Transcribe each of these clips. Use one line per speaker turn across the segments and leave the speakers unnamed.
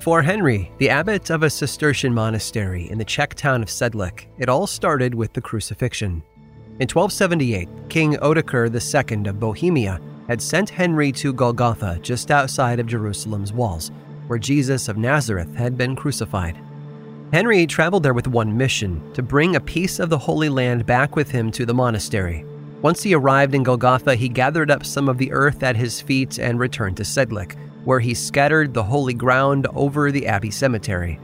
For Henry, the abbot of a Cistercian monastery in the Czech town of Sedlec, it all started with the crucifixion. In 1278, King Otakar II of Bohemia had sent Henry to Golgotha just outside of Jerusalem's walls, where Jesus of Nazareth had been crucified. Henry traveled there with one mission to bring a piece of the Holy Land back with him to the monastery. Once he arrived in Golgotha, he gathered up some of the earth at his feet and returned to Sedlec, where he scattered the holy ground over the abbey cemetery.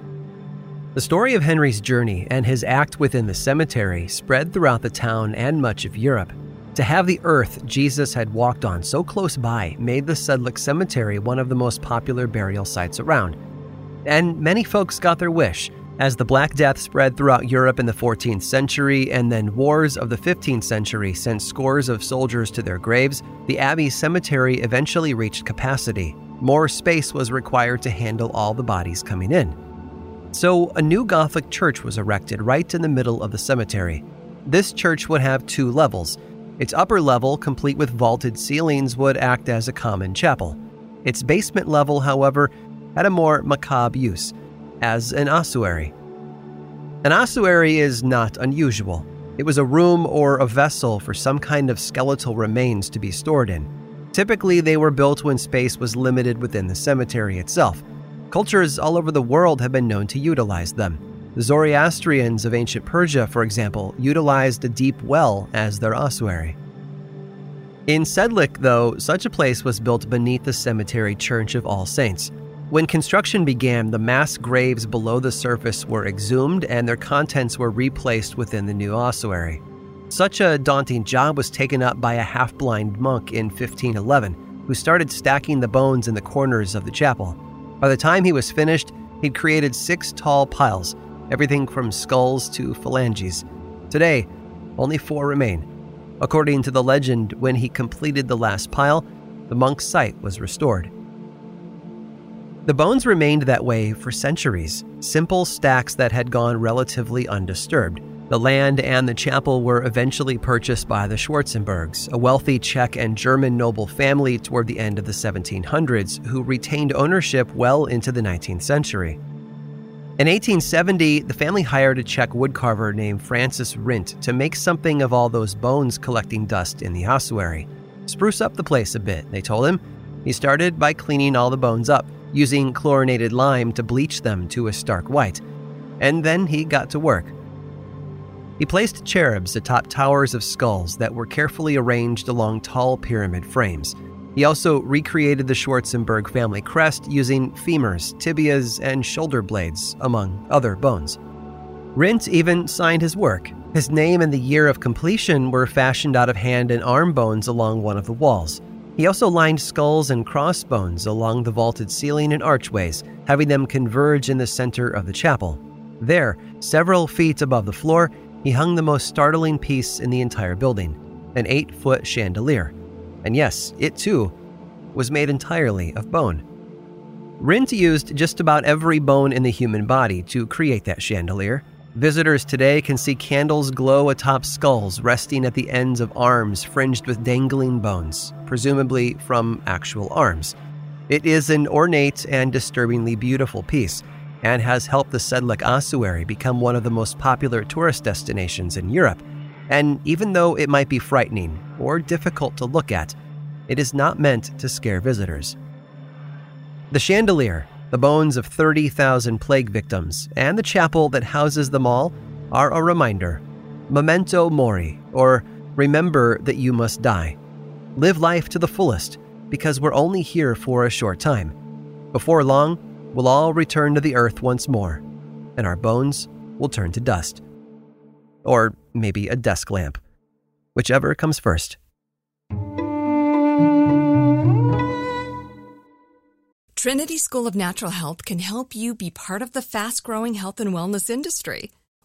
The story of Henry's journey and his act within the cemetery spread throughout the town and much of Europe. To have the earth Jesus had walked on so close by made the Sedlec Cemetery one of the most popular burial sites around. And many folks got their wish. As the Black Death spread throughout Europe in the 14th century and then wars of the 15th century sent scores of soldiers to their graves, the Abbey Cemetery eventually reached capacity more space was required to handle all the bodies coming in. So, a new Gothic church was erected right in the middle of the cemetery. This church would have two levels. Its upper level, complete with vaulted ceilings, would act as a common chapel. Its basement level, however, had a more macabre use as an ossuary. An ossuary is not unusual. It was a room or a vessel for some kind of skeletal remains to be stored in. Typically, they were built when space was limited within the cemetery itself. Cultures all over the world have been known to utilize them. The Zoroastrians of ancient Persia, for example, utilized a deep well as their ossuary. In Sedlec, though, such a place was built beneath the cemetery Church of All Saints. When construction began, the mass graves below the surface were exhumed and their contents were replaced within the new ossuary. Such a daunting job was taken up by a half blind monk in 1511, who started stacking the bones in the corners of the chapel. By the time he was finished, he'd created six tall piles, everything from skulls to phalanges. Today, only four remain. According to the legend, when he completed the last pile, the monk's sight was restored. The bones remained that way for centuries, simple stacks that had gone relatively undisturbed. The land and the chapel were eventually purchased by the Schwarzenbergs, a wealthy Czech and German noble family toward the end of the 1700s who retained ownership well into the 19th century. In 1870, the family hired a Czech woodcarver named Francis Rindt to make something of all those bones collecting dust in the ossuary. Spruce up the place a bit, they told him. He started by cleaning all the bones up, using chlorinated lime to bleach them to a stark white. And then he got to work. He placed cherubs atop towers of skulls that were carefully arranged along tall pyramid frames. He also recreated the Schwarzenberg family crest using femurs, tibias, and shoulder blades, among other bones. Rindt even signed his work. His name and the year of completion were fashioned out of hand and arm bones along one of the walls. He also lined skulls and crossbones along the vaulted ceiling and archways, having them converge in the center of the chapel. There, several feet above the floor, he hung the most startling piece in the entire building an eight foot chandelier. And yes, it too was made entirely of bone. Rindt used just about every bone in the human body to create that chandelier. Visitors today can see candles glow atop skulls resting at the ends of arms fringed with dangling bones, presumably from actual arms. It is an ornate and disturbingly beautiful piece and has helped the Sedlec ossuary become one of the most popular tourist destinations in Europe. And even though it might be frightening or difficult to look at, it is not meant to scare visitors. The chandelier, the bones of 30,000 plague victims, and the chapel that houses them all are a reminder memento mori, or remember that you must die. Live life to the fullest because we're only here for a short time. Before long, we'll all return to the earth once more, and our bones will turn to dust. Or maybe a desk lamp, whichever comes first.
Trinity School of Natural Health can help you be part of the fast growing health and wellness industry.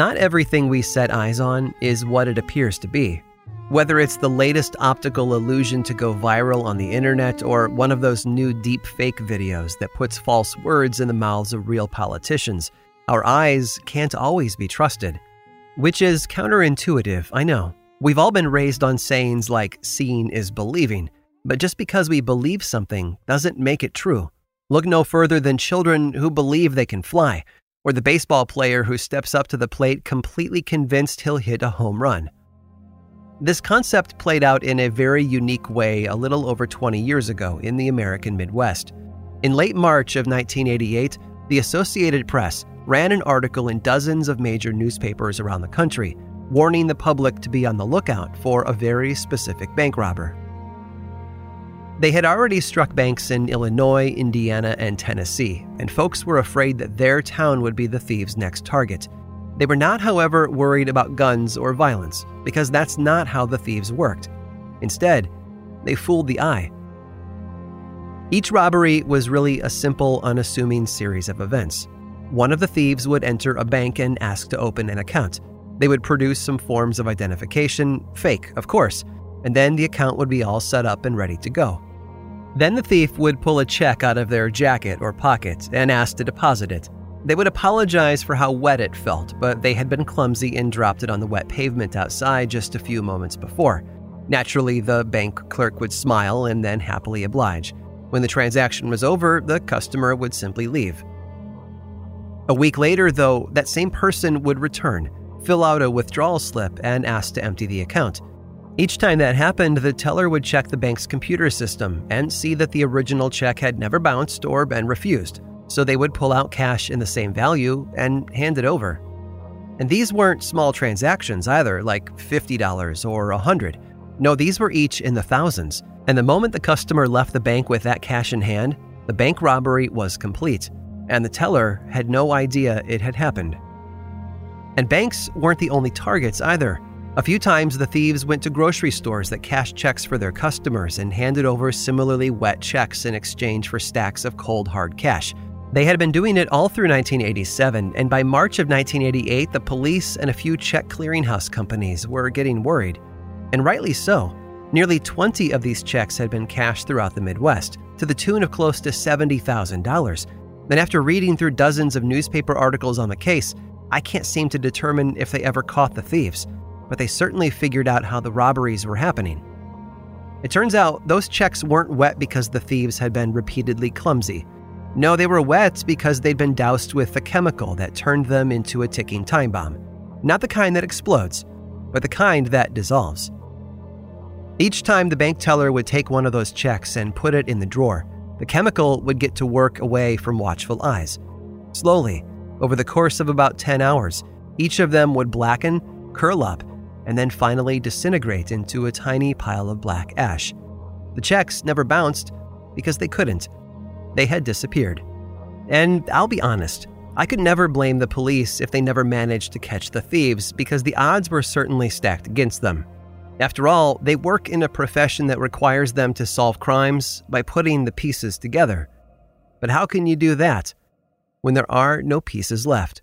Not everything we set eyes on is what it appears to be. Whether it's the latest optical illusion to go viral on the internet or one of those new deep fake videos that puts false words in the mouths of real politicians, our eyes can't always be trusted. Which is counterintuitive, I know. We've all been raised on sayings like seeing is believing, but just because we believe something doesn't make it true. Look no further than children who believe they can fly, or the baseball player who steps up to the plate completely convinced he'll hit a home run. This concept played out in a very unique way a little over 20 years ago in the American Midwest. In late March of 1988, the Associated Press ran an article in dozens of major newspapers around the country, warning the public to be on the lookout for a very specific bank robber. They had already struck banks in Illinois, Indiana, and Tennessee, and folks were afraid that their town would be the thieves' next target. They were not, however, worried about guns or violence, because that's not how the thieves worked. Instead, they fooled the eye. Each robbery was really a simple, unassuming series of events. One of the thieves would enter a bank and ask to open an account. They would produce some forms of identification, fake, of course, and then the account would be all set up and ready to go. Then the thief would pull a check out of their jacket or pocket and ask to deposit it. They would apologize for how wet it felt, but they had been clumsy and dropped it on the wet pavement outside just a few moments before. Naturally, the bank clerk would smile and then happily oblige. When the transaction was over, the customer would simply leave. A week later, though, that same person would return, fill out a withdrawal slip, and ask to empty the account. Each time that happened, the teller would check the bank's computer system and see that the original check had never bounced or been refused, so they would pull out cash in the same value and hand it over. And these weren't small transactions either, like $50 or 100. No, these were each in the thousands. And the moment the customer left the bank with that cash in hand, the bank robbery was complete, and the teller had no idea it had happened. And banks weren't the only targets either. A few times, the thieves went to grocery stores that cashed checks for their customers and handed over similarly wet checks in exchange for stacks of cold, hard cash. They had been doing it all through 1987, and by March of 1988, the police and a few check clearinghouse companies were getting worried. And rightly so. Nearly 20 of these checks had been cashed throughout the Midwest, to the tune of close to $70,000. And after reading through dozens of newspaper articles on the case, I can't seem to determine if they ever caught the thieves, but they certainly figured out how the robberies were happening. It turns out those checks weren't wet because the thieves had been repeatedly clumsy. No, they were wet because they'd been doused with a chemical that turned them into a ticking time bomb. Not the kind that explodes, but the kind that dissolves. Each time the bank teller would take one of those checks and put it in the drawer, the chemical would get to work away from watchful eyes. Slowly, over the course of about 10 hours, each of them would blacken, curl up, and then finally disintegrate into a tiny pile of black ash. The checks never bounced because they couldn't they had disappeared. And I'll be honest, I could never blame the police if they never managed to catch the thieves because the odds were certainly stacked against them. After all, they work in a profession that requires them to solve crimes by putting the pieces together. But how can you do that when there are no pieces left?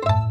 Thank you